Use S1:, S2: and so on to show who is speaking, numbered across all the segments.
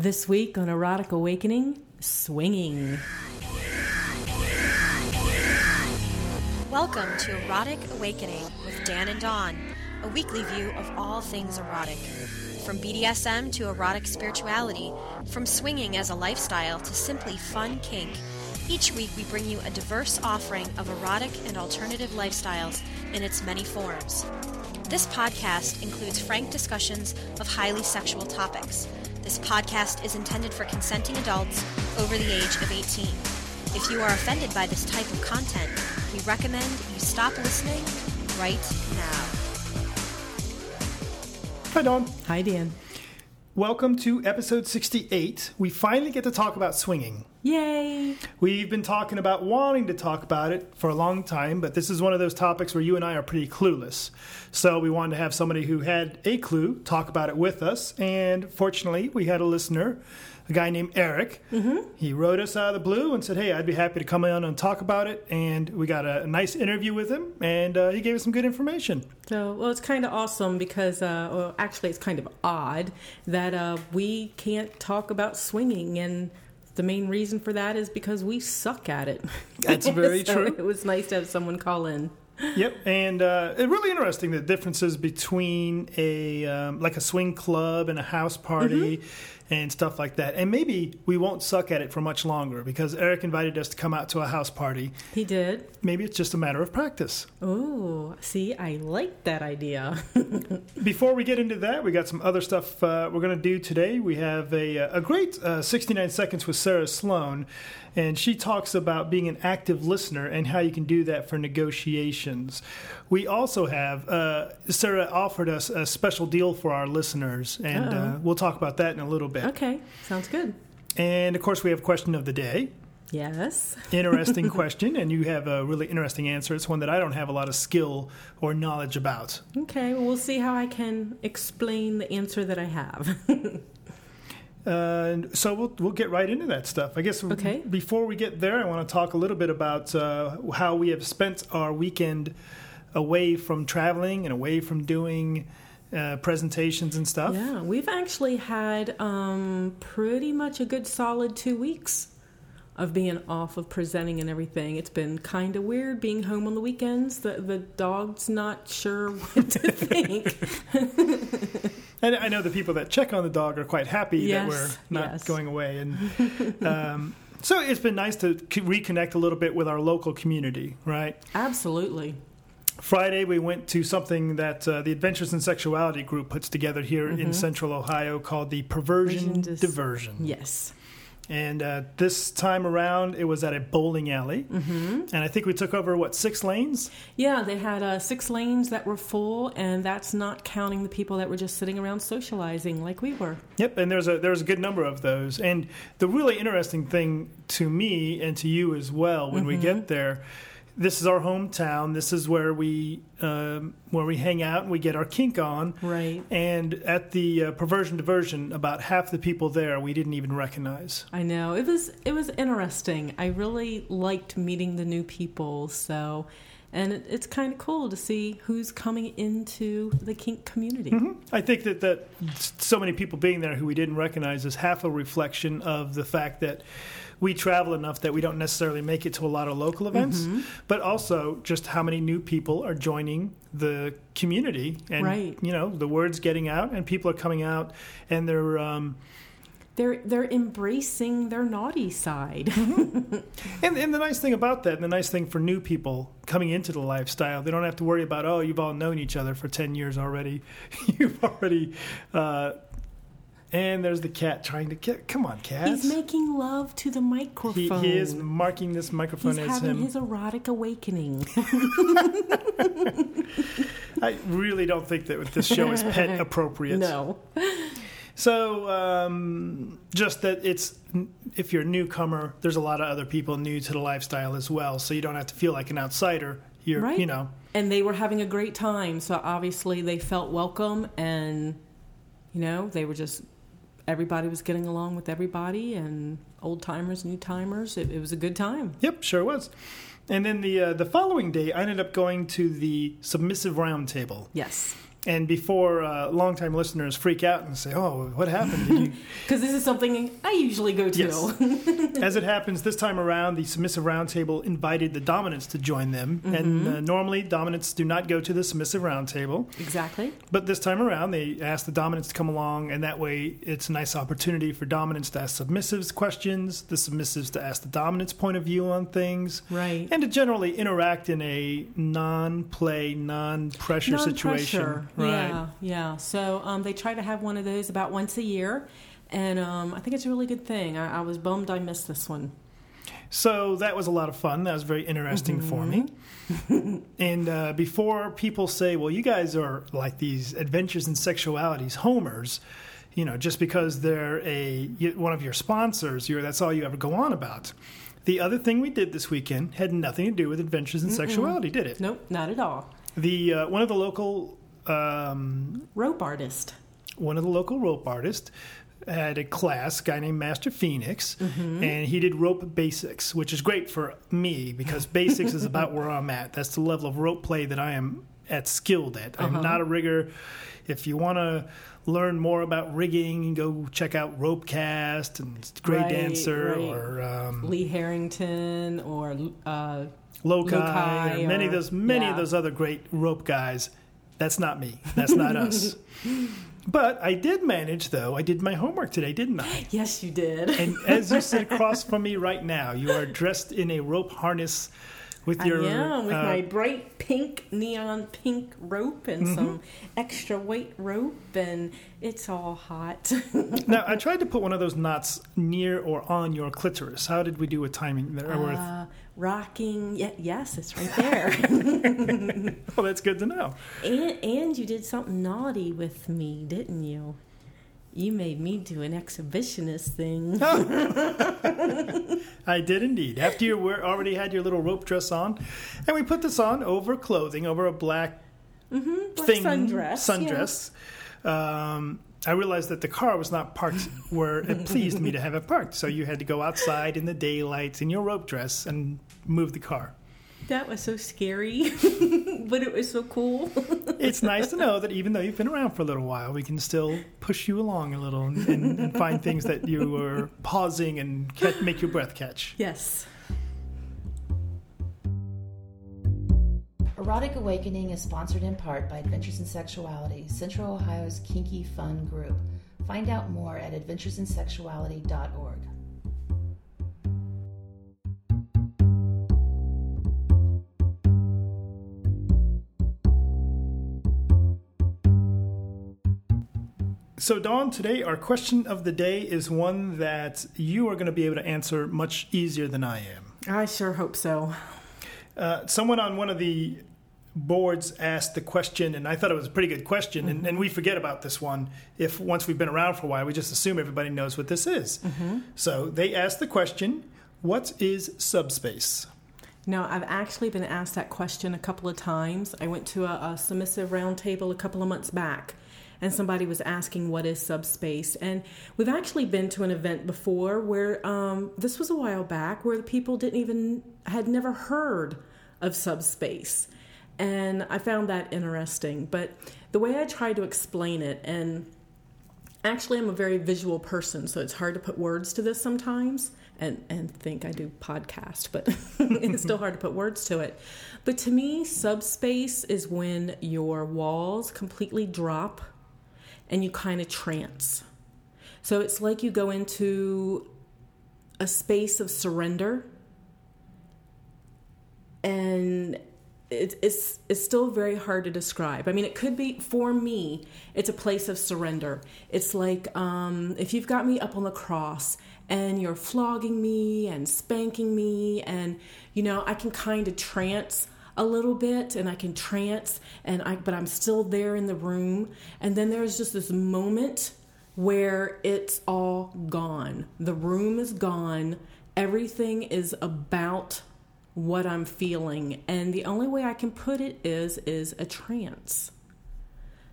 S1: This week on Erotic Awakening, swinging.
S2: Welcome to Erotic Awakening with Dan and Dawn, a weekly view of all things erotic. From BDSM to erotic spirituality, from swinging as a lifestyle to simply fun kink, each week we bring you a diverse offering of erotic and alternative lifestyles in its many forms. This podcast includes frank discussions of highly sexual topics. This podcast is intended for consenting adults over the age of 18. If you are offended by this type of content, we recommend you stop listening right now.
S3: Hi, Dawn.
S1: Hi, Dan.
S3: Welcome to episode 68. We finally get to talk about swinging.
S1: Yay!
S3: We've been talking about wanting to talk about it for a long time, but this is one of those topics where you and I are pretty clueless. So we wanted to have somebody who had a clue talk about it with us. And fortunately, we had a listener, a guy named Eric. Mm-hmm. He wrote us out of the blue and said, Hey, I'd be happy to come in and talk about it. And we got a, nice interview with him, and uh, he gave us some good information.
S1: So, well, it's kind of awesome because, uh, well, actually, it's kind of odd that uh, we can't talk about swinging and the main reason for that is because we suck at it.
S3: That's very
S1: so
S3: true.
S1: It was nice to have someone call in.
S3: Yep, and uh, it's really interesting the differences between a um, like a swing club and a house party. Mm-hmm and stuff like that. And maybe we won't suck at it for much longer because Eric invited us to come out to a house party.
S1: He did.
S3: Maybe it's just a matter of practice.
S1: Oh, see, I like that idea.
S3: Before we get into that, we got some other stuff uh, we're going to do today. We have a, a great uh, 69 seconds with Sarah Sloan and she talks about being an active listener and how you can do that for negotiations. We also have uh, Sarah offered us a special deal for our listeners, and uh, we'll talk about that in a little bit.
S1: Okay, sounds good.
S3: And of course, we have question of the day.
S1: Yes.
S3: interesting question, and you have a really interesting answer. It's one that I don't have a lot of skill or knowledge about.
S1: Okay, well, we'll see how I can explain the answer that I have.
S3: Uh, so we'll we'll get right into that stuff. I guess.
S1: Okay.
S3: Before we get there, I want to talk a little bit about uh, how we have spent our weekend away from traveling and away from doing uh, presentations and stuff.
S1: Yeah, we've actually had um, pretty much a good solid two weeks of being off of presenting and everything. It's been kind of weird being home on the weekends. The the dog's not sure what to think.
S3: and I know the people that check on the dog are quite happy
S1: yes,
S3: that we're not
S1: yes.
S3: going away, and um, so it's been nice to reconnect a little bit with our local community, right?
S1: Absolutely.
S3: Friday, we went to something that uh, the Adventures in Sexuality group puts together here mm-hmm. in Central Ohio called the Perversion Dis- Diversion.
S1: Yes.
S3: And uh, this time around, it was at a bowling alley. Mm-hmm. And I think we took over, what, six lanes?
S1: Yeah, they had uh, six lanes that were full, and that's not counting the people that were just sitting around socializing like we were.
S3: Yep, and there's a, there's a good number of those. And the really interesting thing to me and to you as well when mm-hmm. we get there this is our hometown. This is where we um, where we hang out and we get our kink on.
S1: Right.
S3: And at the uh, perversion diversion, about half the people there we didn't even recognize.
S1: I know it was it was interesting. I really liked meeting the new people. So. And it, it's kind of cool to see who's coming into the kink community.
S3: Mm-hmm. I think that, that so many people being there who we didn't recognize is half a reflection of the fact that we travel enough that we don't necessarily make it to a lot of local events, mm-hmm. but also just how many new people are joining the community, and
S1: right.
S3: you know the word's getting out, and people are coming out, and they're. Um,
S1: they're they're embracing their naughty side.
S3: mm-hmm. and, and the nice thing about that, and the nice thing for new people coming into the lifestyle, they don't have to worry about oh, you've all known each other for ten years already. you've already uh, and there's the cat trying to get. Come on, cat.
S1: He's making love to the microphone.
S3: He, he is marking this microphone
S1: He's
S3: as
S1: having
S3: him.
S1: his erotic awakening.
S3: I really don't think that this show is pet appropriate.
S1: No.
S3: So, um, just that it's if you're a newcomer, there's a lot of other people new to the lifestyle as well, so you don't have to feel like an outsider. You're,
S1: right.
S3: you know.
S1: And they were having a great time, so obviously they felt welcome, and you know they were just everybody was getting along with everybody and old timers, new timers. It, it, was a good time.
S3: Yep, sure was. And then the uh, the following day, I ended up going to the submissive roundtable.
S1: Yes.
S3: And before uh, longtime listeners freak out and say, "Oh, what happened?"
S1: Because this is something I usually go to.
S3: Yes. As it happens, this time around, the Submissive Roundtable invited the Dominants to join them. And uh, normally, Dominants do not go to the Submissive Roundtable.
S1: exactly.
S3: But this time around, they asked the Dominants to come along, and that way it's a nice opportunity for Dominants to ask Submissives questions, the Submissives to ask the Dominants' point of view on things,
S1: Right.
S3: and to generally interact in a non play, non pressure situation.
S1: Non-pressure. Yeah, yeah. So um, they try to have one of those about once a year, and um, I think it's a really good thing. I, I was bummed I missed this one.
S3: So that was a lot of fun. That was very interesting for me. and uh, before people say, well, you guys are like these adventures in sexualities homers, you know, just because they're a one of your sponsors, you're, that's all you ever go on about. The other thing we did this weekend had nothing to do with adventures in sexuality, did it?
S1: Nope, not at all.
S3: The uh, one of the local um,
S1: Rope artist.
S3: one of the local rope artists had a class, a guy named Master Phoenix, and he did rope basics, which is great for me because basics is about where I'm at. That's the level of rope play that I am at skilled at. I'm not a rigger. If you want to learn more about rigging, go check out Ropecast and Gray
S1: Right,
S3: Dancer
S1: right.
S3: or um,
S1: Lee Harrington or uh,
S3: Lochai,
S1: Lochai
S3: or many of those many of those other great rope guys. That's not me. That's not us. But I did manage, though. I did my homework today, didn't I?
S1: yes, you did.
S3: And as you sit across from me right now, you are dressed in a rope harness with your.
S1: I am with
S3: uh,
S1: my bright pink, neon pink rope and
S3: Mm-hmm.
S1: some extra weight rope, and it's all hot.
S3: now, I tried to put one of those knots near or on your clitoris. How did we do with timing there?
S1: Uh, rocking, yeah, yes, it's right there.
S3: well, that's good to know.
S1: and and you did something naughty with me, didn't you? You made me do an exhibitionist thing.
S3: I did indeed. After you were, already had your little rope dress on, and we put this on over clothing, over a black
S1: Black
S3: thing,
S1: sundress.
S3: sundress. Um, I realized that the car was not parked where it pleased me to have it parked. So you had to go outside in the daylight in your rope dress and move the car.
S1: That was so scary, but it was so cool.
S3: It's nice to know that even though you've been around for a little while, we can still push you along a little and, and, and find things that you were pausing and make your breath catch.
S1: yes.
S4: Erotic Awakening is sponsored in part by Adventures in Sexuality, Central Ohio's kinky fun group. Find out more at adventuresinsexuality.org.
S3: So, Dawn, today our question of the day is one that you are going to be able to answer much easier than I am.
S1: I sure hope so.
S3: Uh, someone on one of the boards asked the question, and I thought it was a pretty good question. And, and we forget about this one if once we've been around for a while, we just assume everybody knows what this is. So they asked the question What is subspace?
S1: Now, I've actually been asked that question a couple of times. I went to a, a submissive roundtable a couple of months back, and somebody was asking what is subspace. And we've actually been to an event before where um, this was a while back where the people didn't even had never heard of subspace, and I found that interesting. But the way I try to explain it, and actually i'm a very visual person so it's hard to put words to this sometimes and and think i do podcast but it's still hard to put words to it but to me subspace is when your walls completely drop and you kind of trance so it's like you go into a space of surrender and it, it's it's still very hard to describe. I mean, it could be for me. It's a place of surrender. It's like um, if you've got me up on the cross and you're flogging me and spanking me, and you know I can kind of trance a little bit, and I can trance, and I but I'm still there in the room, and then there's just this moment where it's all gone. The room is gone. Everything is about what I'm feeling, and the only way I can put it is is a trance.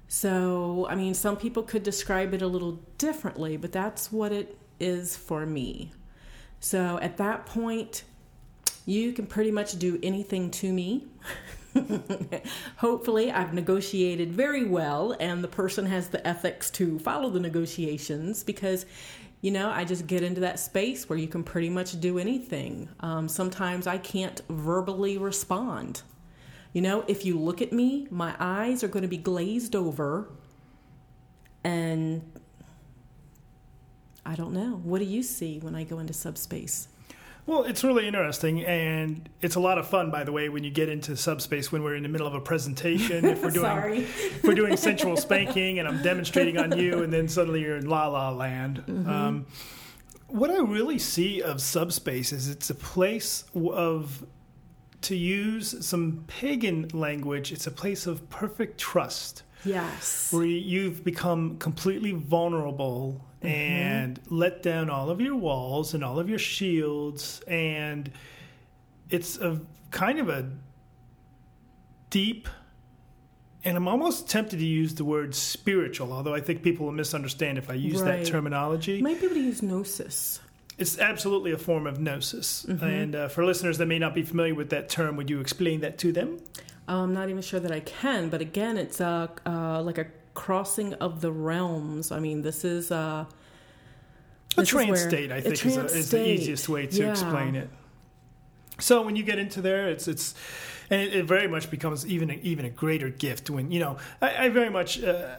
S1: So, I mean, some people could describe it a little differently, but that's what it is for me. So, at that point, you can pretty much do anything to me. Hopefully, I've negotiated very well, and the person has the ethics to follow the negotiations because, you know, I just get into that space where you can pretty much do anything. Um, sometimes I can't verbally respond. You know, if you look at me, my eyes are going to be glazed over, and I don't know. What do you see when I go into subspace?
S3: Well, it's really interesting, and it's a lot of fun, by the way, when you get into subspace when we're in the middle of a presentation. If we're doing
S1: Sorry.
S3: if we're doing sensual spanking, and I'm demonstrating on you, and then suddenly you're in la la land.
S1: Mm-hmm.
S3: Um, what I really see of subspace is it's a place of, to use some pagan language, it's a place of perfect trust
S1: Yes.
S3: where you've become completely vulnerable and let down all of your walls and all of your shields and it's a kind of a deep and I'm almost tempted to use the word spiritual, although I think people will misunderstand if I use
S1: Right.
S3: that terminology.
S1: You might be able to use gnosis.
S3: It's absolutely a form of gnosis. And uh, for listeners that may not be familiar with that term, would you explain that to them?
S1: I'm not even sure that I can, but again, it's uh, uh, like a crossing of the realms. I mean, this is uh,
S3: A
S1: this
S3: trance
S1: where-
S3: state, I think, is, a, is the easiest way to
S1: Yeah.
S3: explain it. So when you get into there, it's it's, and it, it very much becomes even a, even a greater gift when you know. I, I very much uh,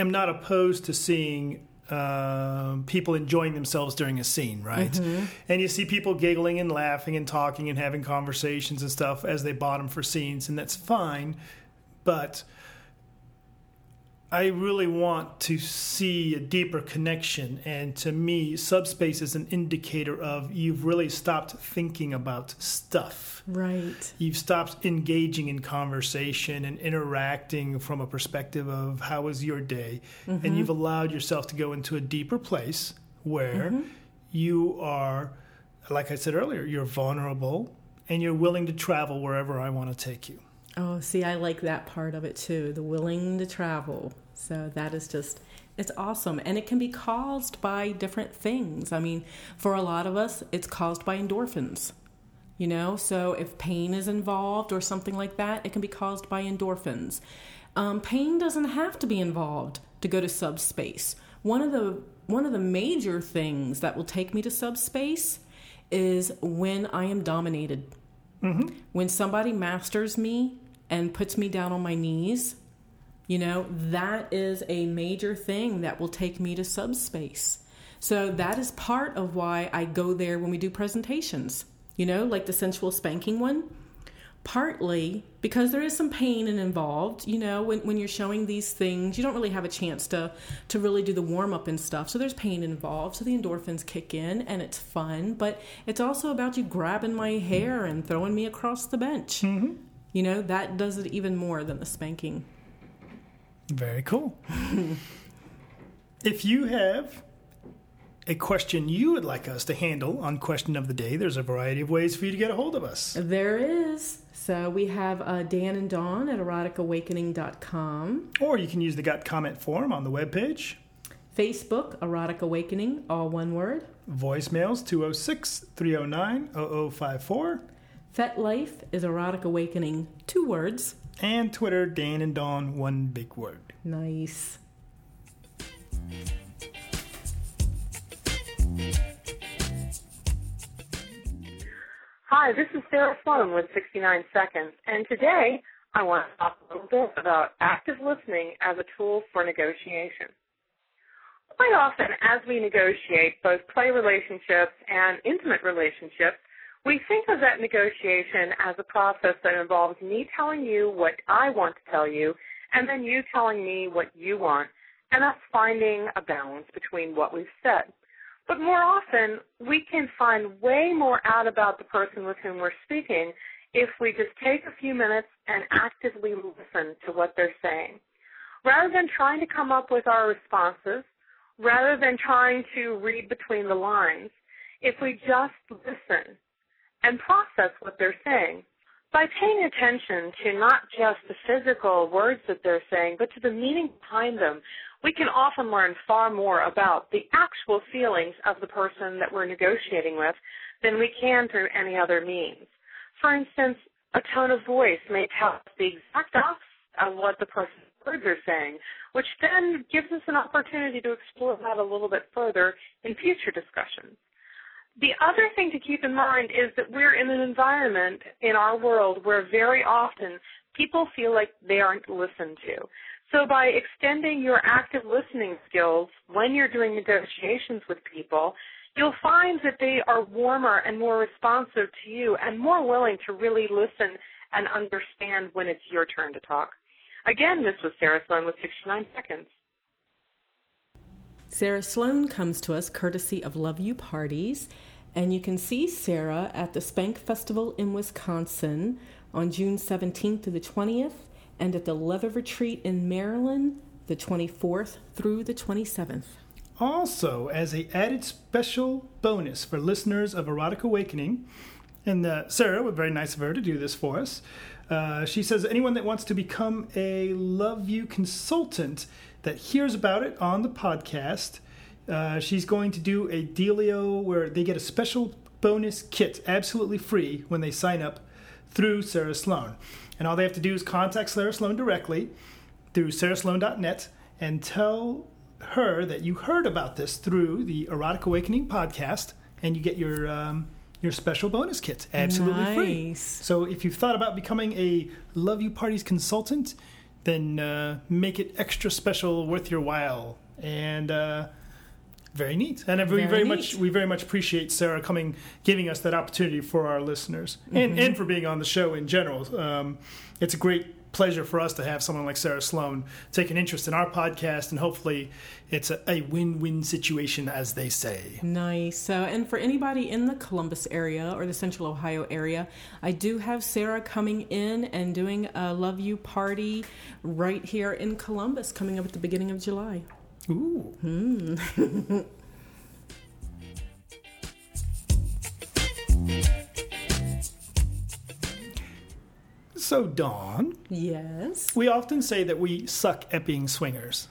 S3: am not opposed to seeing um, people enjoying themselves during a scene, right?
S1: Mm-hmm.
S3: And you see people giggling and laughing and talking and having conversations and stuff as they bottom for scenes, and that's fine. But I really want to see a deeper connection. And to me, subspace is an indicator of you've really stopped thinking about stuff.
S1: right.
S3: You've stopped engaging in conversation and interacting from a perspective of how was your day. And mm-hmm. you've allowed yourself to go into a deeper place where mm-hmm. you are, like I said earlier, you're vulnerable and you're willing to travel wherever I want to take you.
S1: Oh, see, I like that part of it too the willing to travel. So that is just, it's awesome. And it can be caused by different things. I mean, for a lot of us, it's caused by endorphins. You know, so if pain is involved or something like that, it can be caused by endorphins. Um, pain doesn't have to be involved to go to subspace. One of the one of the major things that will take me to subspace is when I am dominated. When somebody masters me and puts me down on my knees, you know, that is a major thing that will take me to subspace. So that is part of why I go there when we do presentations, you know, like the sensual spanking one. Partly because there is some pain and involved, you know, when, when you're showing these things, you don't really have a chance to to really do the warm up and stuff. So there's pain involved. So the endorphins kick in and it's fun, but it's also about you grabbing my hair and throwing me across the bench. Mm-hmm. You know, that does it even more than the spanking.
S3: Very cool. if you have a question you would like us to handle on Question of the Day, there's a variety of ways for you to get a hold of us.
S1: There is. So we have uh, Dan and Dawn at eroticawakening.com,
S3: Or you can use the Got Comment form on the webpage.
S1: Facebook, Erotic Awakening, all one word.
S3: Voicemails 206 309 0054.
S1: FetLife is Erotic Awakening, two words.
S3: And Twitter, Dan and Dawn, one big word.
S1: Nice.
S5: Hi, this is Sarah Sloan with 69 Seconds, and today I want to talk a little bit about active listening as a tool for negotiation. Quite often, as we negotiate both play relationships and intimate relationships, we think of that negotiation as a process that involves me telling you what I want to tell you, and then you telling me what you want, and us finding a balance between what we've said. But more often, we can find way more out about the person with whom we're speaking if we just take a few minutes and actively listen to what they're saying. Rather than trying to come up with our responses, rather than trying to read between the lines, if we just listen and process what they're saying, by paying attention to not just the physical words that they're saying, but to the meaning behind them, we can often learn far more about the actual feelings of the person that we're negotiating with than we can through any other means. For instance, a tone of voice may tell us the exact opposite of what the person's words are saying, which then gives us an opportunity to explore that a little bit further in future discussions. The other thing to keep in mind is that we're in an environment in our world where very often people feel like they aren't listened to. So by extending your active listening skills when you're doing negotiations with people, you'll find that they are warmer and more responsive to you and more willing to really listen and understand when it's your turn to talk. Again, this was Sarah Sloan with 69 Seconds.
S1: Sarah Sloan comes to us courtesy of Love You Parties, and you can see Sarah at the Spank Festival in Wisconsin on June 17th to the 20th, and at the Leather Retreat in Maryland the 24th through the 27th.
S3: Also, as a added special bonus for listeners of Erotic Awakening, and uh, Sarah, was very nice of her to do this for us. Uh, she says anyone that wants to become a Love You consultant that hears about it on the podcast, uh, she's going to do a dealio where they get a special bonus kit absolutely free when they sign up through Sarah Sloan. And all they have to do is contact Sarah Sloan directly through sarahsloan.net and tell her that you heard about this through the Erotic Awakening podcast, and you get your um, your special bonus kit absolutely free. So if you've thought about becoming a Love You Parties consultant, then uh, make it extra special, worth your while, and uh, very neat. And we
S1: Very
S3: very, much we very much appreciate Sarah coming, giving us that opportunity for our listeners, and
S1: Mm-hmm.
S3: and for being on the show in general. Um, it's a great pleasure for us to have someone like Sarah Sloan take an interest in our podcast, and hopefully, it's a, a win-win situation, as they say.
S1: Nice. So, and for anybody in the Columbus area or the Central Ohio area, I do have Sarah coming in and doing a Love You party right here in Columbus coming up at the beginning of July.
S3: Ooh. Hmm. So, Dawn,
S1: Yes.
S3: we often say that we suck at being swingers.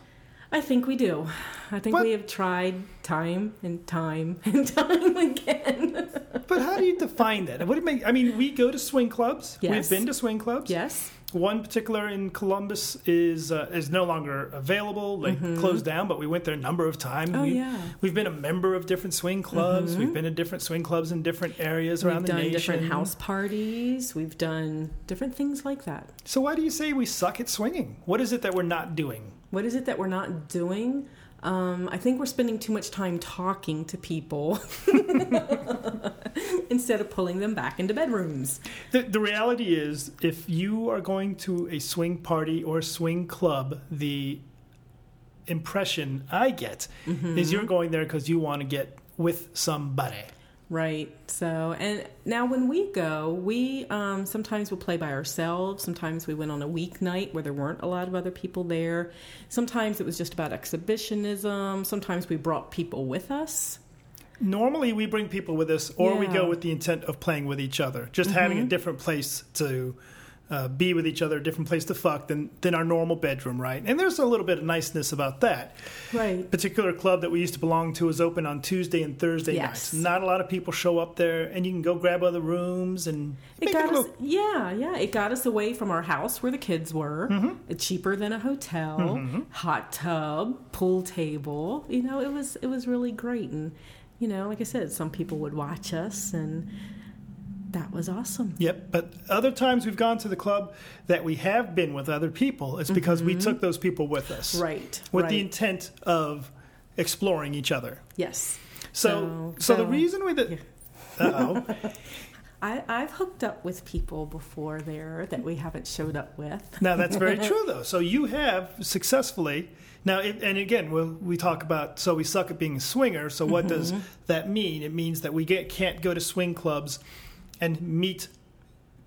S1: I think we do. I think
S3: What?
S1: we have tried time and time and time again.
S3: But how do you define that? What do you make? I mean, we go to swing clubs.
S1: Yes.
S3: We've been to swing clubs.
S1: yes.
S3: One particular in Columbus is uh, is no longer available, like closed down. But we went there a number of times.
S1: Mm-hmm. Oh,
S3: we,
S1: yeah.
S3: We've been a member of different swing clubs. We've been to different swing clubs in different areas around the nation.
S1: We've done different house parties. We've done different things like that.
S3: So why do you say we suck at swinging? What is it that we're not doing?
S1: What is it that we're not doing? Um, I think we're spending too much time talking to people instead of pulling them back into bedrooms.
S3: The, the reality is, if you are going to a swing party or swing club, the impression I get
S1: Mm-hmm.
S3: is you're going there because you want to get with somebody.
S1: Right. So, and now when we go, we um, sometimes will play by ourselves. Sometimes we went on a weeknight where there weren't a lot of other people there. Sometimes it was just about exhibitionism. Sometimes we brought people with us.
S3: Normally, we bring people with us, or we go with the intent of playing with each other, just having a different place to uh, be with each other, a different place to fuck than than our normal bedroom, right? And there's a little bit of niceness about that.
S1: Right.
S3: particular club that we used to belong to is open on Tuesday and Thursday
S1: Yes.
S3: nights. Not a lot of people show up there, and you can go grab other rooms and
S1: It got
S3: a
S1: us,
S3: little.
S1: yeah, yeah. It got us away from our house where the kids were. It's cheaper than a hotel, mm-hmm. hot tub, pool table. You know, it was it was really great. And you know, like I said, some people would watch us, and that was awesome.
S3: Yep, but other times we've gone to the club that we have been with other people. It's because we took those people with us,
S1: Mm-hmm. Right.
S3: With
S1: right.
S3: the intent of exploring each other.
S1: yes.
S3: So, so, the reason we did. Uh oh.
S1: I, I've hooked up with people before there that we haven't showed up with.
S3: Now that's very true, though. So you have successfully now, it, and again, we'll, we talk about so we suck at being a swinger. So what does
S1: Mm-hmm.
S3: that mean? It means that we get, can't go to swing clubs and meet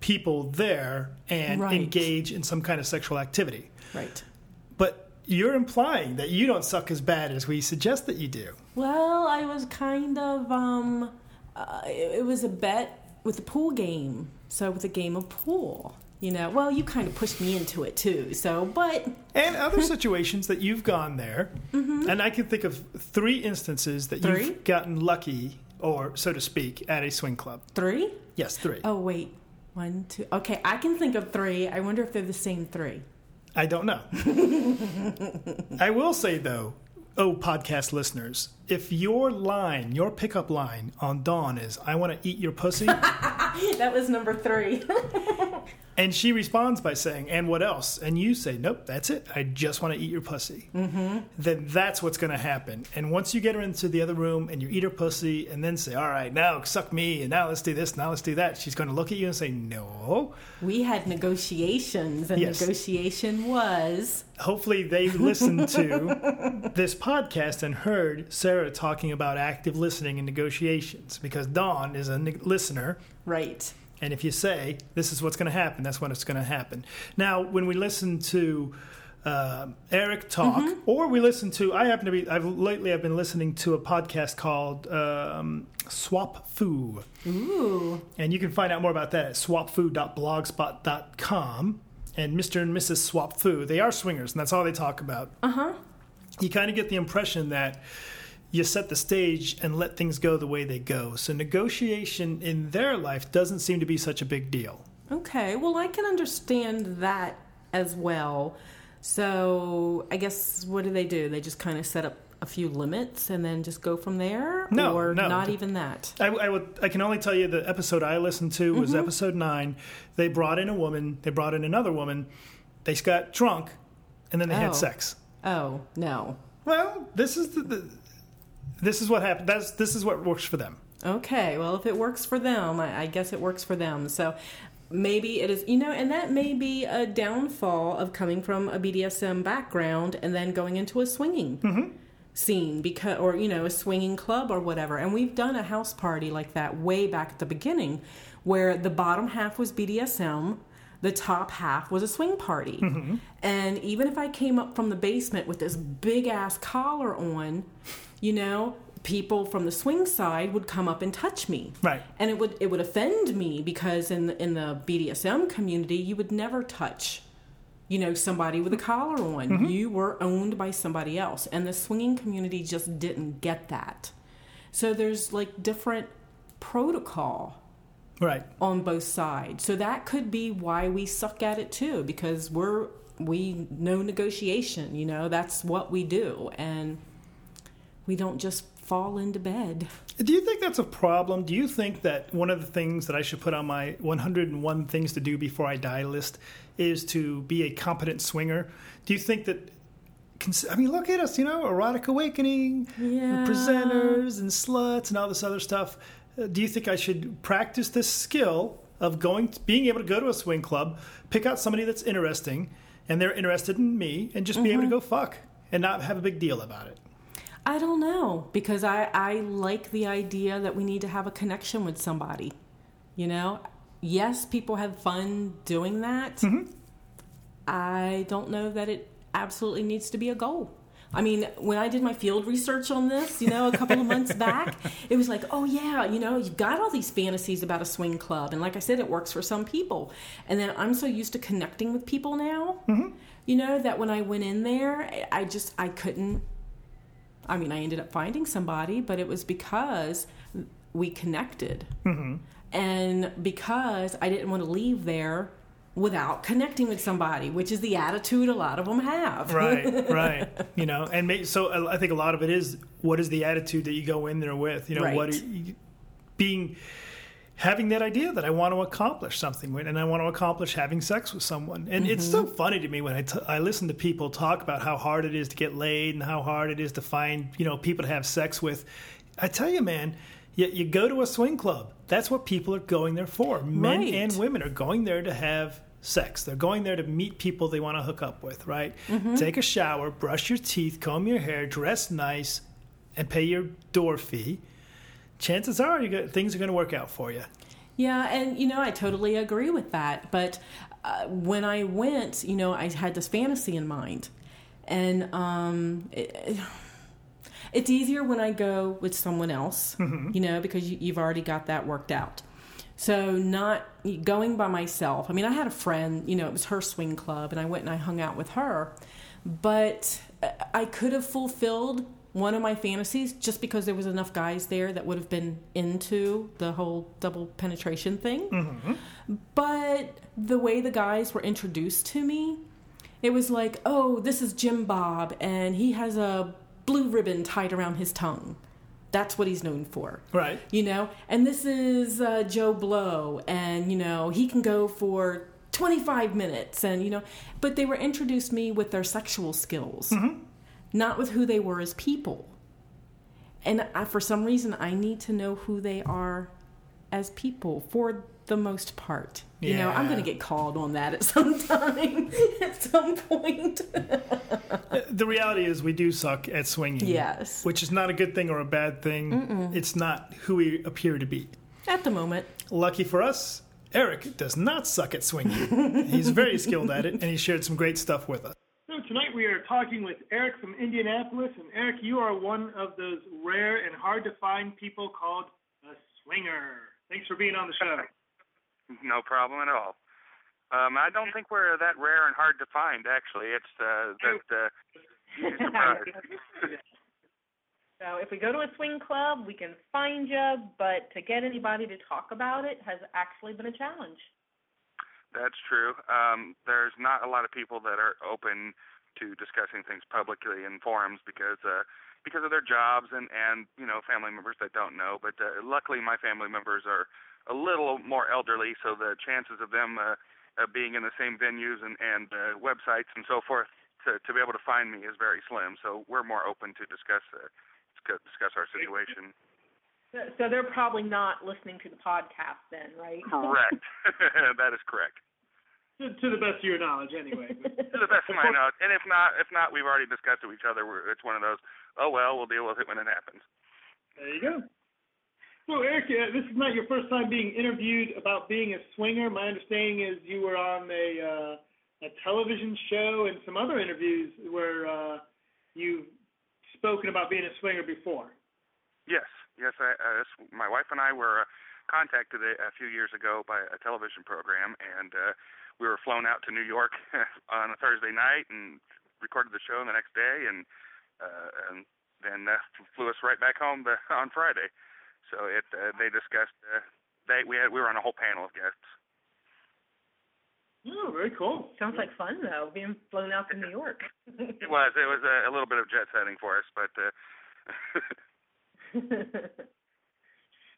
S3: people there and
S1: Right.
S3: engage in some kind of sexual activity.
S1: Right.
S3: But you're implying that you don't suck as bad as we suggest that you do.
S1: Well, I was kind of um, uh, it, it was a bet with the pool game. So with a game of pool, you know. Well, you kind of pushed me into it too. So, but
S3: And other situations that you've gone there, and I can think of three instances that
S1: Mm-hmm.
S3: You've gotten lucky, or so to speak, at a swing club.
S1: three?
S3: Yes, three.
S1: Oh wait, One, two. Okay, I can think of three. I wonder if they're the same three.
S3: I don't know. I will say though, oh podcast listeners, if your line, your pickup line on Dawn is "I want to eat your pussy,"
S1: That was number three.
S3: and she responds by saying, "And what else?" and you say, "Nope, that's it. I just want to eat your pussy," mm-hmm. then that's what's going to happen. And once you get her into the other room and you eat her pussy, and then say, "All right, now suck me," and now let's do this, now let's do that, she's going to look at you and say, "No."
S1: we had negotiations, and
S3: Yes.
S1: negotiation was
S3: hopefully they listened to this podcast and heard Sarah talking about active listening and negotiations because Dawn is a ne- listener.
S1: right.
S3: And if you say, this is what's going to happen, that's when it's going to happen. Now, when we listen to uh, Eric talk, or we listen to, I happen to be, I've lately I've been listening to a podcast called um, Swap Foo.
S1: Ooh.
S3: And you can find out more about that at swapfoo.blogspot.com. And Mr. and Mrs. Swap Foo, they are swingers, and that's all they talk about.
S1: Uh huh.
S3: You kind of get the impression that you set the stage and let things go the way they go. So negotiation in their life doesn't seem to be such a big deal.
S1: Okay. Well, I can understand that as well. So I guess what do they do? They just kind of set up a few limits and then just go from there,
S3: No,
S1: or
S3: no.
S1: not even that.
S3: I, I would. I can only tell you the episode I listened to was mm-hmm. episode nine. They brought in a woman. They brought in another woman. They got drunk, and then they
S1: Oh.
S3: had sex.
S1: Oh no.
S3: Well, this is the, the this is what happened. That's this is what works for them.
S1: Okay, well, if it works for them, I, I guess it works for them. So maybe it is, you know, and that may be a downfall of coming from a BDSM background and then going into a swinging mm-hmm. scene because, or you know, a swinging club or whatever. And we've done a house party like that way back at the beginning, where the bottom half was BDSM. The top half was a swing party. Mm-hmm. And even if I came up from the basement with this big ass collar on, you know, people from the swing side would come up and touch me.
S3: Right.
S1: And it would it would offend me because in the, in the BDSM community, you would never touch you know somebody with a collar on. Mm-hmm. You were owned by somebody else. And the swinging community just didn't get that. So there's like different protocol
S3: Right.
S1: on both sides. So that could be why we suck at it too, because we're we know negotiation. You know, that's what we do, and we don't just fall into bed.
S3: Do you think that's a problem? Do you think that one of the things that I should put on my 101 things to do before I die list is to be a competent swinger? Do you think that? I mean, look at us, you know, erotic awakening,
S1: Yeah.
S3: presenters, and sluts, and all this other stuff. Uh, do you think I should practice this skill of going, being able to go to a swing club, pick out somebody that's interesting, and they're interested in me, and just be able to go fuck and not have a big deal about it?
S1: I don't know because I I like the idea that we need to have a connection with somebody. You know, yes, people have fun doing that. Mm-hmm. I don't know that it absolutely needs to be a goal. I mean, when I did my field research on this, you know, a couple of months back, it was like, oh yeah, you know, you've got all these fantasies about a swing club, and like I said, it works for some people. And then I'm so used to connecting with people now, mm-hmm. you know, that when I went in there, I- I just I couldn't. I mean, I ended up finding somebody, but it was because we connected, and because I didn't want to leave there without connecting with somebody, which is the attitude a lot of them have.
S3: right right you know and may, so uh, i think a lot of it is what is the attitude that you go in there with you know what
S1: Right.
S3: are you, being having that idea that i want to accomplish something and i want to accomplish having sex with someone and it's so mm-hmm. funny to me when I t- I listen to people talk about how hard it is to get laid and how hard it is to find you know people to have sex with i tell you man you, you go to a swing club that's what people are going there for men
S1: Right.
S3: and women are going there to have sex. They're going there to meet people they want to hook up with, right? Mm-hmm. Take a shower, brush your teeth, comb your hair, dress nice, and pay your door fee. Chances are you got, things are going to work out for you.
S1: Yeah, and you know, I totally agree with that. But uh, when I went, you know, I had this fantasy in mind, and um, it, it's easier when I go with someone else, you know, because you, you've already got that worked out. So not going by myself. I mean, I had a friend, you know, it was her swing club, and I went and I hung out with her, but uh, I could have fulfilled one of my fantasies just because there was enough guys there that would have been into the whole double penetration thing. But the way the guys were introduced to me, it was like, oh, this is Jim Bob, and he has a blue ribbon tied around his tongue. That's what he's known for.
S3: Right.
S1: You know? And this is uh, Joe Blow, and, you know, he can go for 25 minutes, and, you know, but they were introduced me with their sexual skills, not with who they were as people. And I, for some reason, I need to know who they are as people for the most part. You know, I'm going to get called on that at some time, at some point.
S3: The reality is, we do suck at swinging.
S1: Yes.
S3: Which is not a good thing or a bad thing. It's not who we appear to be.
S1: at the moment.
S3: Lucky for us, Eric does not suck at swinging. He's very skilled at it, and he shared some great stuff with us.
S6: So tonight we are talking with Eric from Indianapolis, and Eric, you are one of those rare and hard to find people called a swinger. Thanks for being on the show.
S7: No problem at all. Um, I don't think we're that rare and hard to find. Actually, it's uh, that uh.
S8: So if we go to a swing club, we can find you, but to get anybody to talk about it has actually been a challenge.
S7: That's true. Um, there's not a lot of people that are open to discussing things publicly in forums because uh, because of their jobs and and you know family members that don't know. But uh, luckily, my family members are a little more elderly, so the chances of them uh, uh, being in the same venues and and uh, websites and so forth to to be able to find me is very slim. So we're more open to discuss uh, discuss- discuss our situation.
S8: So, so they're probably not listening to the podcast then, right?
S7: Correct. that is correct.
S6: To, to the best of your knowledge, anyway. But
S7: To the best of my knowledge, and if not, if not, we've already discussed it with each other. We're, it's one of those. Oh well, we'll deal with it when it happens.
S6: there you go. So, Eric, uh, this is not your first time being interviewed about being a swinger. My understanding is you were on a uh, a television show and some other interviews where uh, you've spoken about being a swinger before.
S7: Yes, yes. I, uh, this, my wife and I were uh, contacted a, a few years ago by a television program, and uh, we were flown out to New York on a Thursday night and recorded the show the next day, and uh, and then uh, flew us right back home the, on Friday. So it uh, they discussed. Uh, they we had we were on a whole panel of guests.
S6: Oh, very cool.
S8: Sounds like fun though, being flown out to New York.
S7: It was it was a, a little bit of jet setting for us, but. Uh,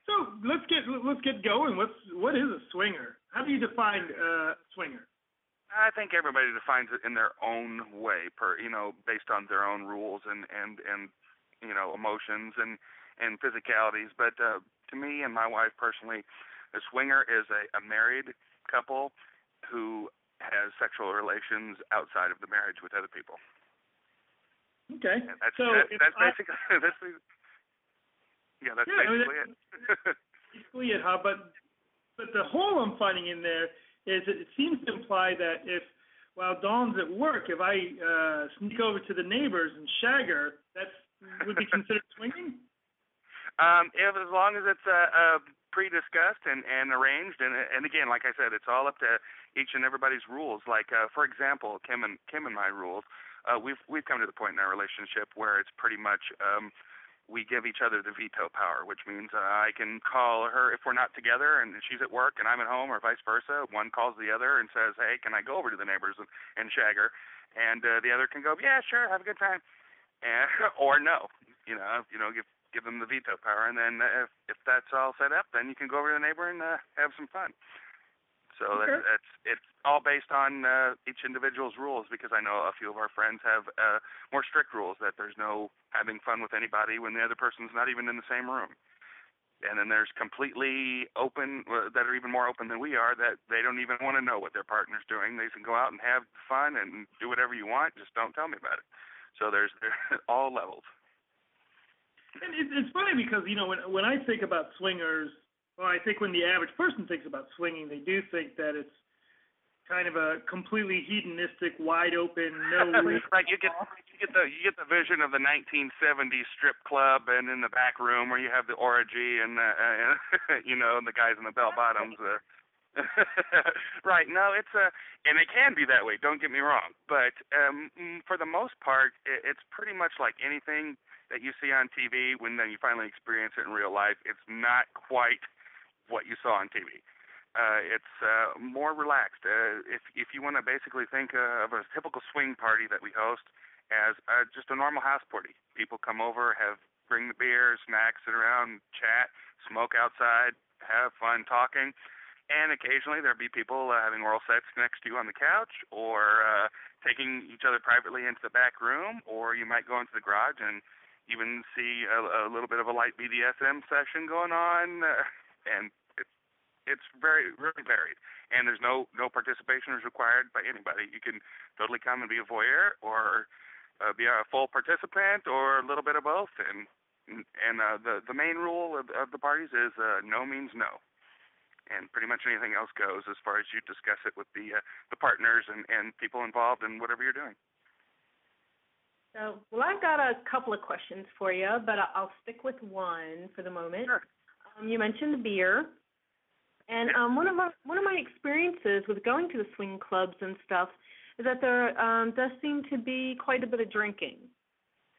S6: So let's get let's get going. What's what is a swinger? How do you define uh, swinger?
S7: I think everybody defines it in their own way, per you know, based on their own rules and and and you know emotions and and physicalities. But uh, to me and my wife personally, a swinger is a, a married couple who has sexual relations outside of the marriage with other people.
S6: Okay.
S7: And that's
S6: so
S7: that,
S6: if
S7: that's
S6: I-
S7: basically that's yeah, that's
S6: Yeah, I mean,
S7: basically it.
S6: basically it, huh? But but the hole I'm finding in there is that it seems to imply that if while Dawn's at work, if I uh, sneak over to the neighbors and shag her, that's would be considered swinging.
S7: Um, if as long as it's uh, uh, pre-discussed and, and arranged, and and again, like I said, it's all up to each and everybody's rules. Like uh, for example, Kim and Kim and my rules. Uh, we've we've come to the point in our relationship where it's pretty much um, we give each other the veto power, which means uh, I can call her if we're not together and she's at work and I'm at home, or vice versa. One calls the other and says, "Hey, can I go over to the neighbors and, and shag her?" And uh, the other can go, "Yeah, sure, have a good time," and, or no, you know, you know, give give them the veto power, and then if if that's all set up, then you can go over to the neighbor and uh, have some fun. So
S6: Okay.
S7: that's that's it's all based on uh, each individual's rules because I know a few of our friends have uh, more strict rules that there's no having fun with anybody when the other person's not even in the same room. And then there's completely open uh, that are even more open than we are that they don't even want to know what their partner's doing. They can go out and have fun and do whatever you want, just don't tell me about it. So there's there's all levels.
S6: And it's funny because you know when when I think about swingers, well, I think when the average person thinks about swinging, they do think that it's kind of a completely hedonistic, wide open, no
S7: right, you get you get the you get the vision of the 1970s strip club, and in the back room where you have the orgy and, uh, uh, you know, and the guys in the bell bottoms. Uh, right. No, it's a, and it can be that way. Don't get me wrong, but um, mm, for the most part, it, it's pretty much like anything that you see on TV when then you finally experience it in real life, it's not quite what you saw on TV. Uh, it's uh, more relaxed. Uh, if if you want to basically think uh, of a typical swing party that we host as uh, just a normal house party, people come over, have bring the beer, snacks, sit around, chat, smoke outside, have fun talking, and occasionally there'll be people uh, having oral sex next to you on the couch, or uh, taking each other privately into the back room, or you might go into the garage and even see a, a little bit of a light BDSM session going on, uh, and it's very really varied, and there's no no participation is required by anybody. You can totally come and be a voyeur, or uh, be a full participant, or a little bit of both. And and uh, the the main rule of, of the parties is uh, no means no, and pretty much anything else goes as far as you discuss it with the uh, the partners and and people involved in whatever you're doing.
S8: So, well, I've got a couple of questions for you, but I'll stick with one for the moment.
S7: Sure.
S8: Um, you mentioned beer. And um, one of my one of my experiences with going to the swing clubs and stuff is that there um, does seem to be quite a bit of drinking.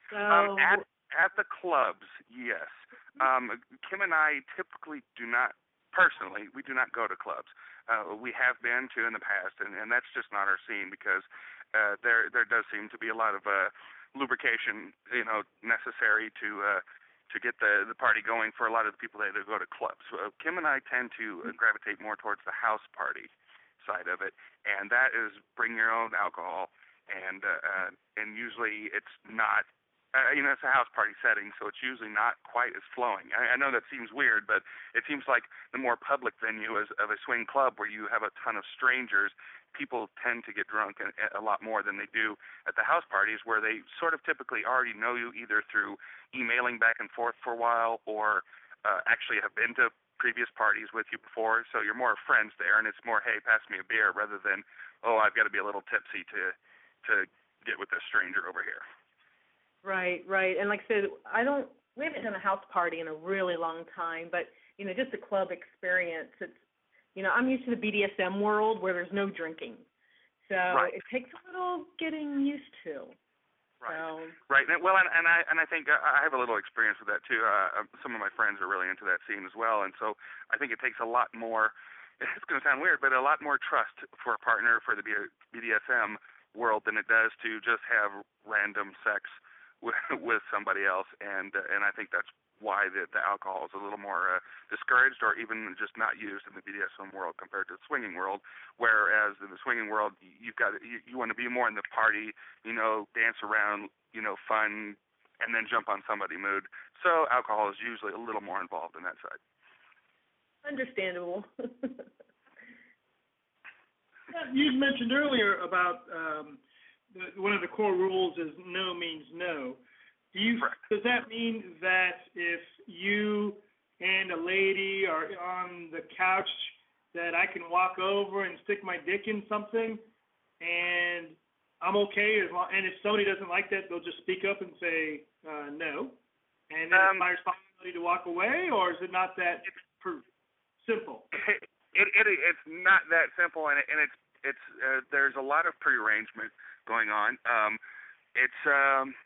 S8: So
S7: um, at at the clubs, yes. Um, Kim and I typically do not personally we do not go to clubs. Uh, we have been to in the past, and, and that's just not our scene because uh, there there does seem to be a lot of uh, lubrication, you know, necessary to uh, to get the the party going for a lot of the people that go to clubs. So Kim and I tend to uh, gravitate more towards the house party side of it, and that is bring your own alcohol, and uh, uh, and usually it's not. Uh, you know, it's a house party setting, so it's usually not quite as flowing. I, I know that seems weird, but it seems like the more public venue is of a swing club where you have a ton of strangers people tend to get drunk a, a lot more than they do at the house parties where they sort of typically already know you either through emailing back and forth for a while or uh, actually have been to previous parties with you before so you're more friends there and it's more hey pass me a beer rather than oh I've got to be a little tipsy to to get with this stranger over here
S8: right right and like I said I don't we haven't done a house party in a really long time but you know just a club experience it's you know, I'm used to the BDSM world where there's no drinking. So
S7: right.
S8: it takes a little getting used to.
S7: Right. Right. Well, and, and I and I think uh, I have a little experience with that too. Uh, um, some of my friends are really into that scene as well, and so I think it takes a lot more. It's going to sound weird, but a lot more trust for a partner for the BDSM world than it does to just have random sex with with somebody else, and uh, and I think that's why the, the alcohol is a little more uh, discouraged or even just not used in the BDSM world compared to the swinging world. Whereas in the swinging world, you've got you, you want to be more in the party, you know, dance around, you know, fun, and then jump on somebody mood. So alcohol is usually a little more involved in that side.
S8: Understandable.
S6: you mentioned earlier about um, the, one of the core rules is no means no. Do you
S7: Correct.
S6: does that mean that if you and a lady are on the couch that I can walk over and stick my dick in something and I'm okay as long and if somebody doesn't like that they'll just speak up and say uh, no and then
S7: Um,
S6: it's my responsibility to walk away or is it not that per- simple?
S7: It, it it's not that simple, and, it, and it's it's uh, there's a lot of prearrangement going on. Um, it's um,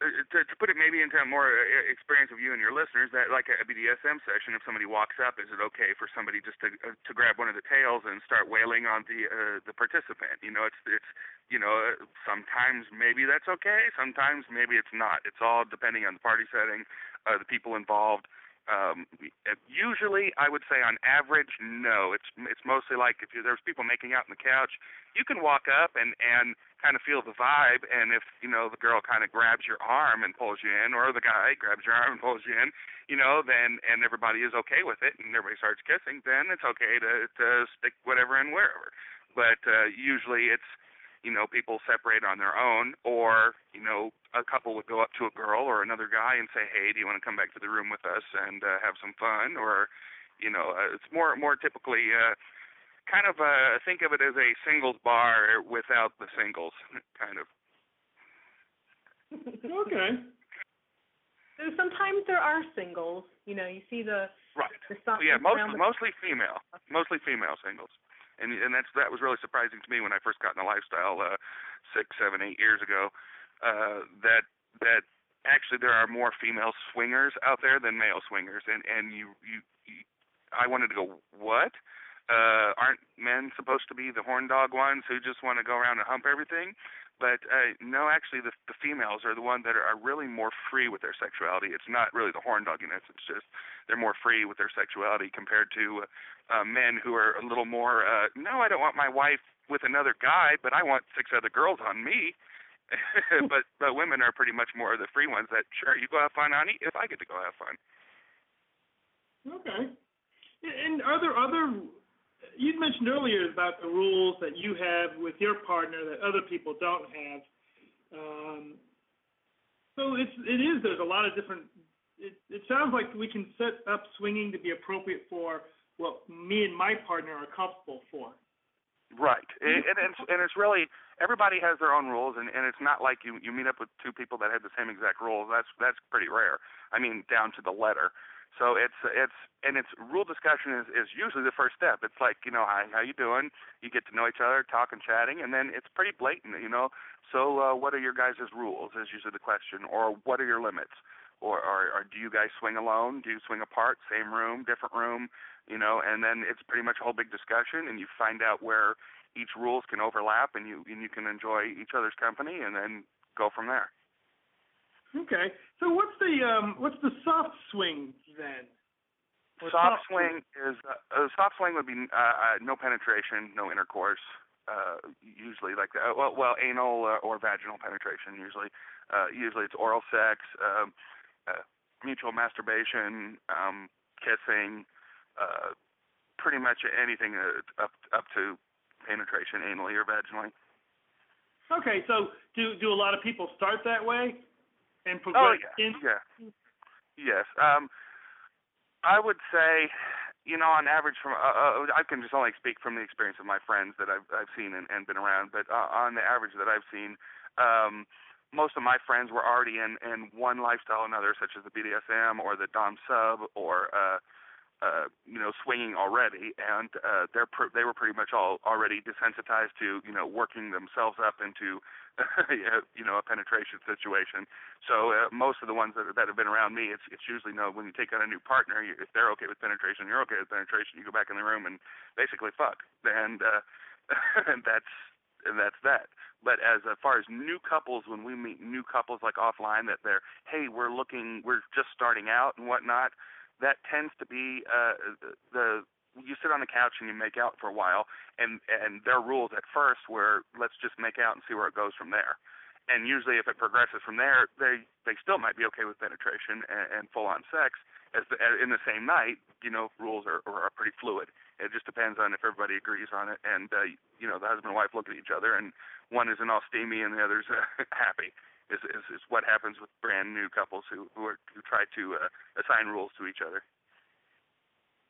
S7: to, to put it maybe into a more uh, experience of you and your listeners, that like a BDSM session, if somebody walks up, is it okay for somebody just to uh, to grab one of the tails and start wailing on the uh, the participant? You know, it's it's you know sometimes maybe that's okay, sometimes maybe it's not. It's all depending on the party setting, uh, the people involved. Um, usually, I would say on average, no. It's it's mostly like if there's people making out on the couch, you can walk up and and kind of feel the vibe, and if you know the girl kind of grabs your arm and pulls you in, or the guy grabs your arm and pulls you in, you know, then and everybody is okay with it, and everybody starts kissing, then it's okay to to stick whatever in wherever. But uh, usually, it's you know, people separate on their own, or you know, a couple would go up to a girl or another guy and say, "Hey, do you want to come back to the room with us and uh, have some fun?" Or, you know, uh, it's more more typically uh, kind of uh, think of it as a singles bar without the singles, kind of.
S6: okay.
S8: So sometimes there are singles. You know, you see the
S7: Right.
S8: the signs
S7: Well, yeah, most,
S8: the-
S7: mostly female, mostly female singles, and and that's that was really surprising to me when I first got in the lifestyle uh, six, seven, eight years ago. Uh, that that actually there are more female swingers out there than male swingers, and and you you, you I wanted to go what? Uh, aren't men supposed to be the horn dog ones who just want to go around and hump everything? But uh, no, actually, the, the females are the ones that are, are really more free with their sexuality. It's not really the horn dogginess. It's just they're more free with their sexuality compared to uh, men who are a little more. Uh, no, I don't want my wife with another guy, but I want six other girls on me. but but women are pretty much more of the free ones. That sure you go have fun, honey. If I get to go have fun.
S6: Okay. And are there other you'd mentioned earlier about the rules that you have with your partner that other people don't have. Um, so it's it is there's a lot of different. It, it sounds like we can set up swinging to be appropriate for what me and my partner are comfortable for.
S7: Right, and, and it's and it's really everybody has their own rules, and and it's not like you you meet up with two people that have the same exact rules. That's that's pretty rare. I mean, down to the letter. So it's it's and it's rule discussion is is usually the first step. It's like you know hi how you doing? You get to know each other, talking, chatting, and then it's pretty blatant. You know, so uh, what are your guys' rules? Is usually the question, or what are your limits? Or, or or do you guys swing alone? Do you swing apart? Same room, different room? You know, and then it's pretty much a whole big discussion, and you find out where each rules can overlap, and you and you can enjoy each other's company, and then go from there.
S6: Okay. So what's the um what's the soft swing then?
S7: Soft, soft swing is uh, uh, soft swing would be uh, uh, no penetration, no intercourse. Uh, usually like that. Well, well, anal uh, or vaginal penetration. Usually, uh, usually it's oral sex, um, uh, mutual masturbation, um, kissing, uh, pretty much anything uh, up up to penetration, anally or vaginally.
S6: Okay, so do do a lot of people start that way? and
S7: progress oh, yeah. in? Yeah. Yes. Um, I would say, you know, on average, from uh, uh, I can just only speak from the experience of my friends that I've I've seen and, and been around, but uh, on the average that I've seen, um, most of my friends were already in in one lifestyle or another, such as the BDSM or the Dom sub or uh, uh, you know, swinging already, and uh, they're pr- they were pretty much all already desensitized to you know working themselves up into you know a penetration situation. So uh, most of the ones that that have been around me, it's it's usually no. When you take on a new partner, you, if they're okay with penetration, you're okay with penetration. You go back in the room and basically fuck, and uh, and that's and that's that. But as, as far as new couples, when we meet new couples like offline, that they're hey, we're looking, we're just starting out and whatnot that tends to be uh, the you sit on the couch and you make out for a while, and and their rules at first were let's just make out and see where it goes from there. And usually, if it progresses from there, they they still might be okay with penetration and, and full on sex as the, in the same night. You know, rules are are pretty fluid. It just depends on if everybody agrees on it, and uh, you know, the husband and wife look at each other, and one isn't all steamy and the other's uh, happy is, is is what happens with brand new couples who who, are, who try to uh, assign rules to each other.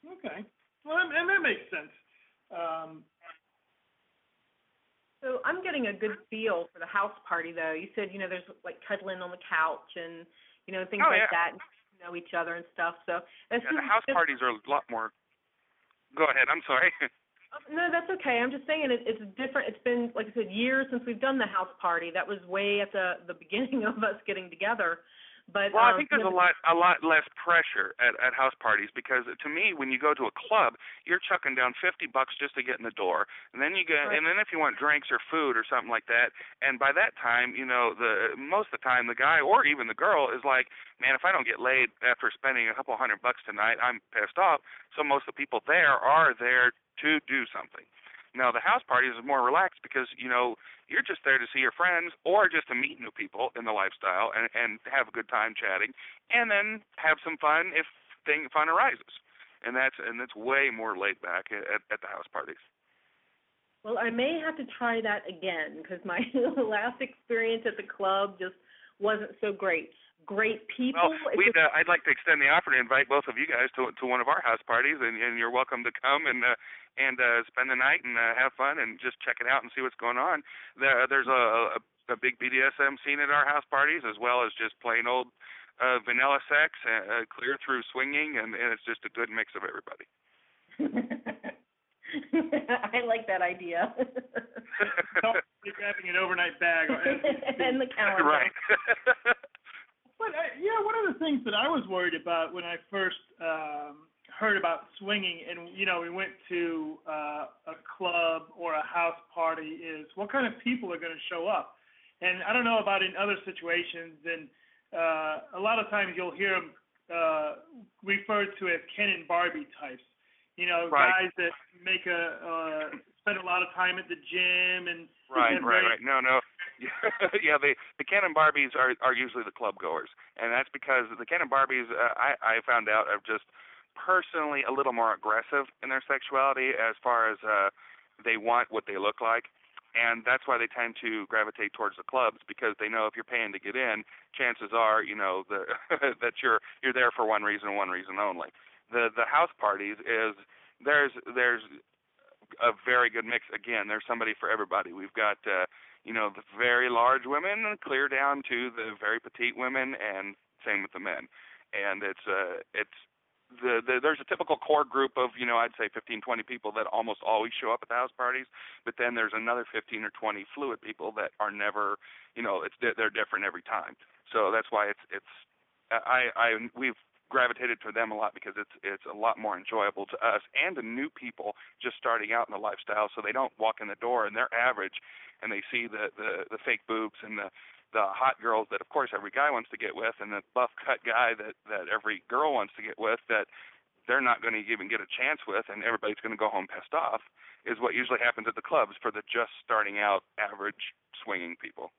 S6: Okay, well, and that makes sense. Um,
S8: so I'm getting a good feel for the house party, though. You said you know there's like cuddling on the couch and you know things
S7: oh,
S8: like
S7: yeah.
S8: that, and know each other and stuff. So
S7: yeah, the house parties are a lot more. Go ahead. I'm sorry.
S8: No, that's okay. I'm just saying it, it's different. It's been like I said, years since we've done the house party. That was way at the the beginning of us getting together. But
S7: well,
S8: um,
S7: I think there's
S8: you know,
S7: a lot a lot less pressure at at house parties because to me, when you go to a club, you're chucking down fifty bucks just to get in the door, and then you get,
S8: right.
S7: and then if you want drinks or food or something like that, and by that time, you know, the most of the time the guy or even the girl is like, man, if I don't get laid after spending a couple hundred bucks tonight, I'm pissed off. So most of the people there are there to do something. Now the house parties is more relaxed because you know you're just there to see your friends or just to meet new people in the lifestyle and and have a good time chatting, and then have some fun if thing fun arises, and that's and that's way more laid back at, at the house parties.
S8: Well, I may have to try that again because my last experience at the club just wasn't so great. Great people.
S7: Well, we'd, uh, I'd like to extend the offer to invite both of you guys to to one of our house parties, and, and you're welcome to come and uh, and uh, spend the night and uh, have fun and just check it out and see what's going on. There, there's a, a, a big BDSM scene at our house parties as well as just plain old uh, vanilla sex, uh, uh, clear through swinging, and, and it's just a good mix of everybody.
S8: I like that idea.
S6: You're grabbing an overnight bag
S8: and the calendar.
S7: Right.
S6: But uh, yeah, one of the things that I was worried about when I first um, heard about swinging, and you know, we went to uh, a club or a house party, is what kind of people are going to show up. And I don't know about in other situations, and uh, a lot of times you'll hear them uh, referred to as Ken and Barbie types. You know,
S7: right.
S6: guys that make a uh, spend a lot of time at the gym and
S7: right, right, right. No, no. yeah, the the Ken and Barbies are are usually the club goers, and that's because the Ken and Barbies uh, I I found out are just personally a little more aggressive in their sexuality as far as uh they want what they look like and that's why they tend to gravitate towards the clubs because they know if you're paying to get in, chances are, you know, the, that you're you're there for one reason, one reason only. The the house parties is there's there's a very good mix. Again, there's somebody for everybody. We've got uh, you know the very large women, clear down to the very petite women, and same with the men. And it's uh it's the, the there's a typical core group of you know I'd say 15 20 people that almost always show up at the house parties but then there's another 15 or 20 fluid people that are never you know it's they're different every time. So that's why it's it's I I we've gravitated to them a lot because it's it's a lot more enjoyable to us and to new people just starting out in the lifestyle so they don't walk in the door and they're average and they see the the the fake boobs and the the hot girls that of course every guy wants to get with and the buff cut guy that that every girl wants to get with that they're not going to even get a chance with and everybody's going to go home pissed off is what usually happens at the clubs for the just starting out average swinging people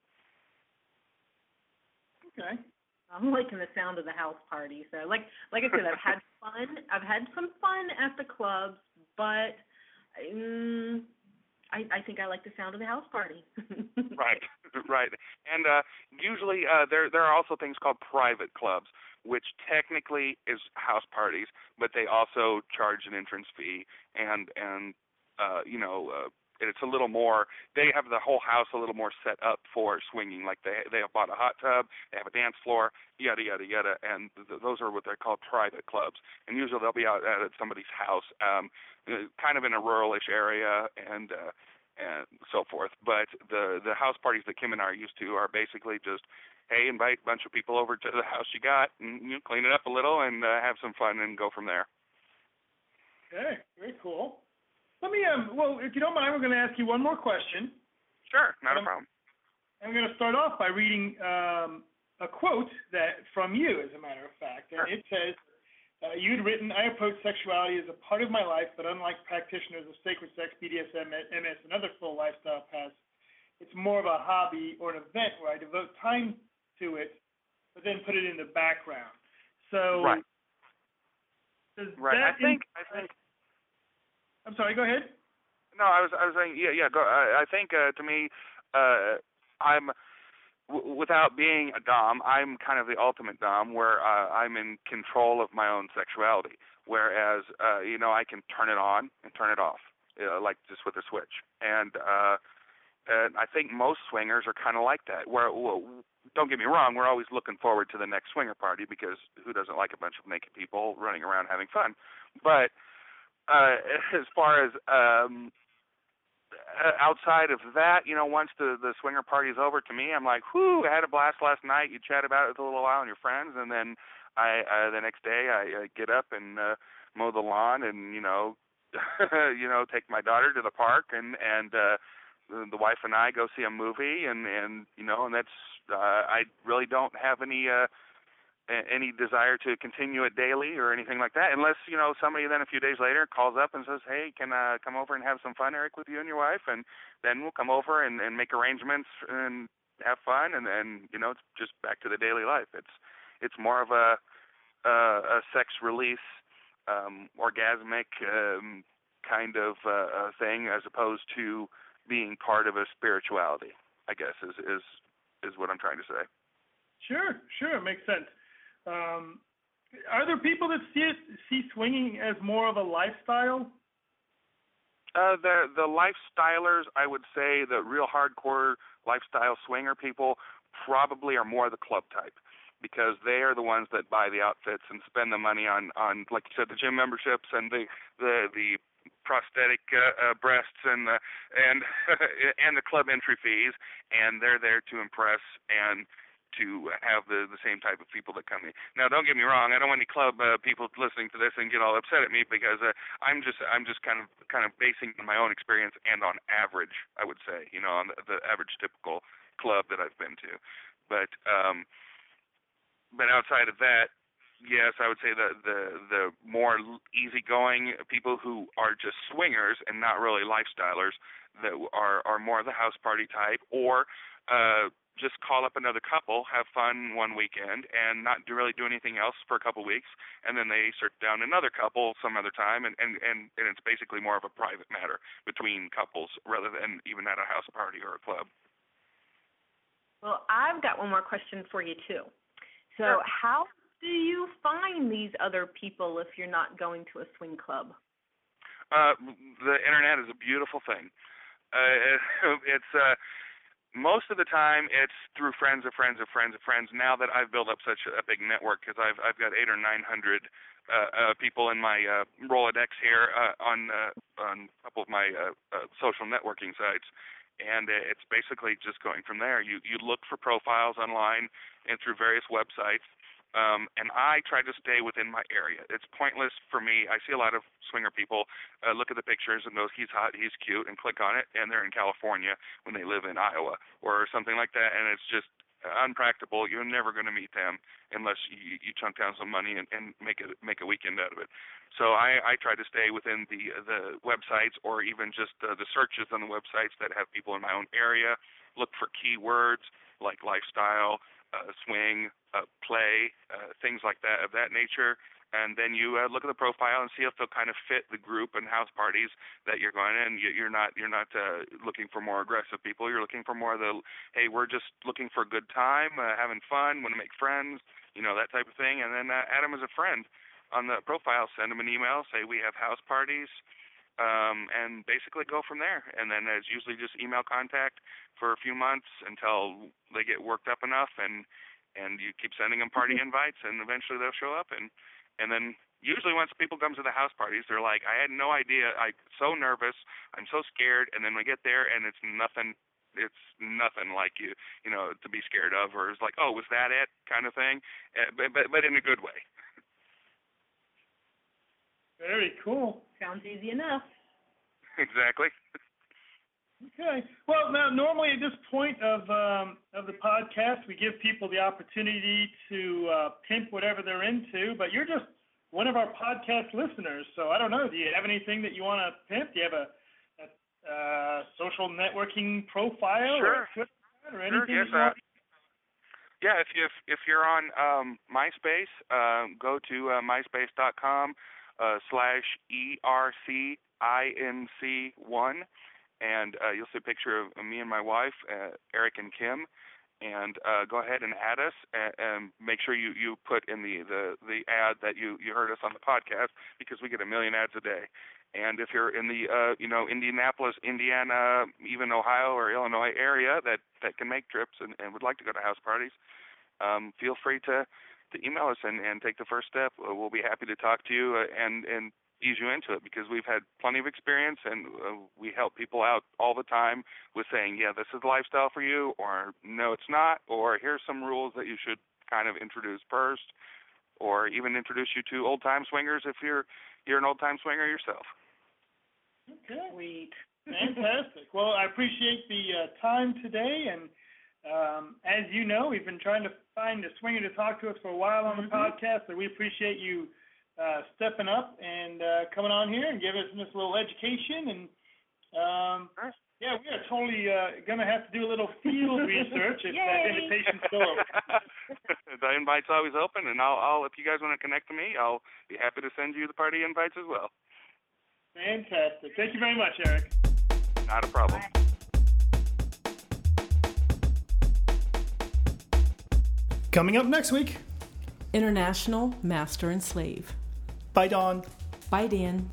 S6: okay
S8: I'm liking the sound of the house party. So, like, like I said, I've had fun. I've had some fun at the clubs, but um, I, I think I like the sound of the house party.
S7: right, right. And uh, usually uh, there there are also things called private clubs, which technically is house parties, but they also charge an entrance fee and and uh, you know. Uh, it's a little more. They have the whole house a little more set up for swinging. Like they they have bought a hot tub, they have a dance floor, yada yada yada, and th- those are what they're called private clubs. And usually they'll be out at somebody's house, um, uh, kind of in a ruralish area, and uh, and so forth. But the the house parties that Kim and I are used to are basically just, hey, invite a bunch of people over to the house you got, and you know, clean it up a little, and uh, have some fun, and go from there.
S6: Okay, very cool. Let me um. Well, if you don't mind, we're going to ask you one more question.
S7: Sure, not
S6: um,
S7: a problem.
S6: I'm going to start off by reading um, a quote that from you, as a matter of fact, and
S7: sure.
S6: it says, uh, you'd written, I approach sexuality as a part of my life, but unlike practitioners of sacred sex, BDSM, MS, and other full lifestyle paths, it's more of a hobby or an event where I devote time to it, but then put it in the background. So,
S7: right.
S6: right.
S7: I think. I think.
S6: I'm sorry. Go ahead.
S7: No, I was. I was saying. Yeah. Yeah. Go. I, I think uh, to me, uh, I'm w- without being a dom, I'm kind of the ultimate dom, where uh, I'm in control of my own sexuality. Whereas, uh, you know, I can turn it on and turn it off, uh, like just with a switch. And uh, and I think most swingers are kind of like that. Where, well, don't get me wrong, we're always looking forward to the next swinger party because who doesn't like a bunch of naked people running around having fun? But uh, as far as um, uh, outside of that, you know, once the the swinger party's over, to me, I'm like, whoo, I had a blast last night. You chat about it a little while with your friends, and then I uh, the next day I uh, get up and uh, mow the lawn, and you know, you know, take my daughter to the park, and and uh, the, the wife and I go see a movie, and and you know, and that's uh, I really don't have any. uh any desire to continue it daily or anything like that, unless you know somebody then a few days later calls up and says, "Hey, can I come over and have some fun, Eric, with you and your wife?" And then we'll come over and, and make arrangements and have fun, and then you know it's just back to the daily life. It's it's more of a a, a sex release, um, orgasmic um, kind of uh, thing, as opposed to being part of a spirituality. I guess is is is what I'm trying to say.
S6: Sure, sure, makes sense. Um, are there people that see it, see swinging as more of a lifestyle?
S7: Uh, the the lifestylers, I would say, the real hardcore lifestyle swinger people probably are more the club type because they are the ones that buy the outfits and spend the money on on like you said the gym memberships and the the the prosthetic uh, uh, breasts and the and and the club entry fees and they're there to impress and to have the the same type of people that come in. Now, don't get me wrong. I don't want any club uh, people listening to this and get all upset at me because uh, I'm just I'm just kind of kind of basing my own experience and on average, I would say, you know, on the, the average typical club that I've been to. But um, but outside of that, yes, I would say the the the more easygoing people who are just swingers and not really lifestylers that are are more of the house party type or uh just call up another couple, have fun one weekend, and not do, really do anything else for a couple weeks, and then they search down another couple some other time, and and and, and it's basically more of a private matter between couples rather than even at a house party or a club.
S8: Well, I've got one more question for you too.
S7: Sure.
S8: So, how do you find these other people if you're not going to a swing club?
S7: Uh, the internet is a beautiful thing. Uh, it's uh, most of the time it's through friends of friends of friends of friends. Now that I've built up such a big network, because I've I've got eight or nine hundred uh, uh, people in my uh, Rolodex here uh, on uh, on a couple of my uh, uh, social networking sites, and it's basically just going from there. You you look for profiles online and through various websites. Um, and I try to stay within my area. It's pointless for me. I see a lot of swinger people uh, look at the pictures and goes, "He's hot, he's cute," and click on it, and they're in California when they live in Iowa or something like that, and it's just unpractical. You're never going to meet them unless you, you chunk down some money and, and make a make a weekend out of it. So I, I try to stay within the the websites or even just uh, the searches on the websites that have people in my own area. Look for keywords like lifestyle, uh, swing, uh, play, uh, things like that of that nature. And then you uh, look at the profile and see if they'll kind of fit the group and house parties that you're going in. You, you're not you're not uh, looking for more aggressive people. You're looking for more of the hey, we're just looking for a good time, uh, having fun, want to make friends, you know that type of thing. And then uh, add them as a friend on the profile. Send them an email. Say we have house parties um, and basically go from there. And then it's usually just email contact for a few months until they get worked up enough, and and you keep sending them party invites, and eventually they'll show up. And and then usually once people come to the house parties, they're like, I had no idea. I'm so nervous. I'm so scared. And then we get there, and it's nothing. It's nothing like you, you know, to be scared of, or it's like, oh, was that it, kind of thing, uh, but but but in a good way.
S6: Very cool.
S8: Sounds easy enough.
S7: exactly.
S6: Okay. Well, now normally at this point of um, of the podcast, we give people the opportunity to uh, pimp whatever they're into. But you're just one of our podcast listeners, so I don't know. Do you have anything that you want to pimp? Do you have a, a uh, social networking profile
S7: Sure.
S6: or a Twitter account or anything?
S7: Sure, yes,
S6: that you?
S7: Yeah, if you if, if you're on um, MySpace, um, go to uh, myspace.com uh, slash ercinc one, and uh, you'll see a picture of me and my wife, uh, Eric and Kim, and uh, go ahead and add us, and, and make sure you you put in the the the ad that you you heard us on the podcast because we get a million ads a day. And if you're in the uh, you know Indianapolis, Indiana, even Ohio or Illinois area that that can make trips and, and would like to go to house parties, um, feel free to to email us and, and take the first step. Uh, We'll be happy to talk to you uh, and and ease you into it because we've had plenty of experience and uh, we help people out all the time with saying, yeah, this is lifestyle for you, or no, it's not, or here's some rules that you should kind of introduce first, or even introduce you to old time swingers if you're you're an old time swinger yourself.
S6: Okay.
S8: Sweet.
S6: Fantastic. Well, I appreciate the uh, time today, and um, as you know, we've been trying to find a swinger to talk to us for a while on the
S8: Mhm.
S6: podcast, so we appreciate you uh, stepping up and uh, coming on here and giving us this little education. And um,
S7: Sure.
S6: yeah, we are totally uh, going to have to do a little field research if that
S8: Yay.
S6: invitation's still open.
S7: the invite's always open, and I'll, I'll if you guys want to connect to me, I'll be happy to send you the party invites as well.
S6: Fantastic. Thank you very much, Eric.
S7: Not a problem.
S3: Coming up next week,
S1: International Master and Slave.
S3: bye, Dawn.
S1: Bye, Dan.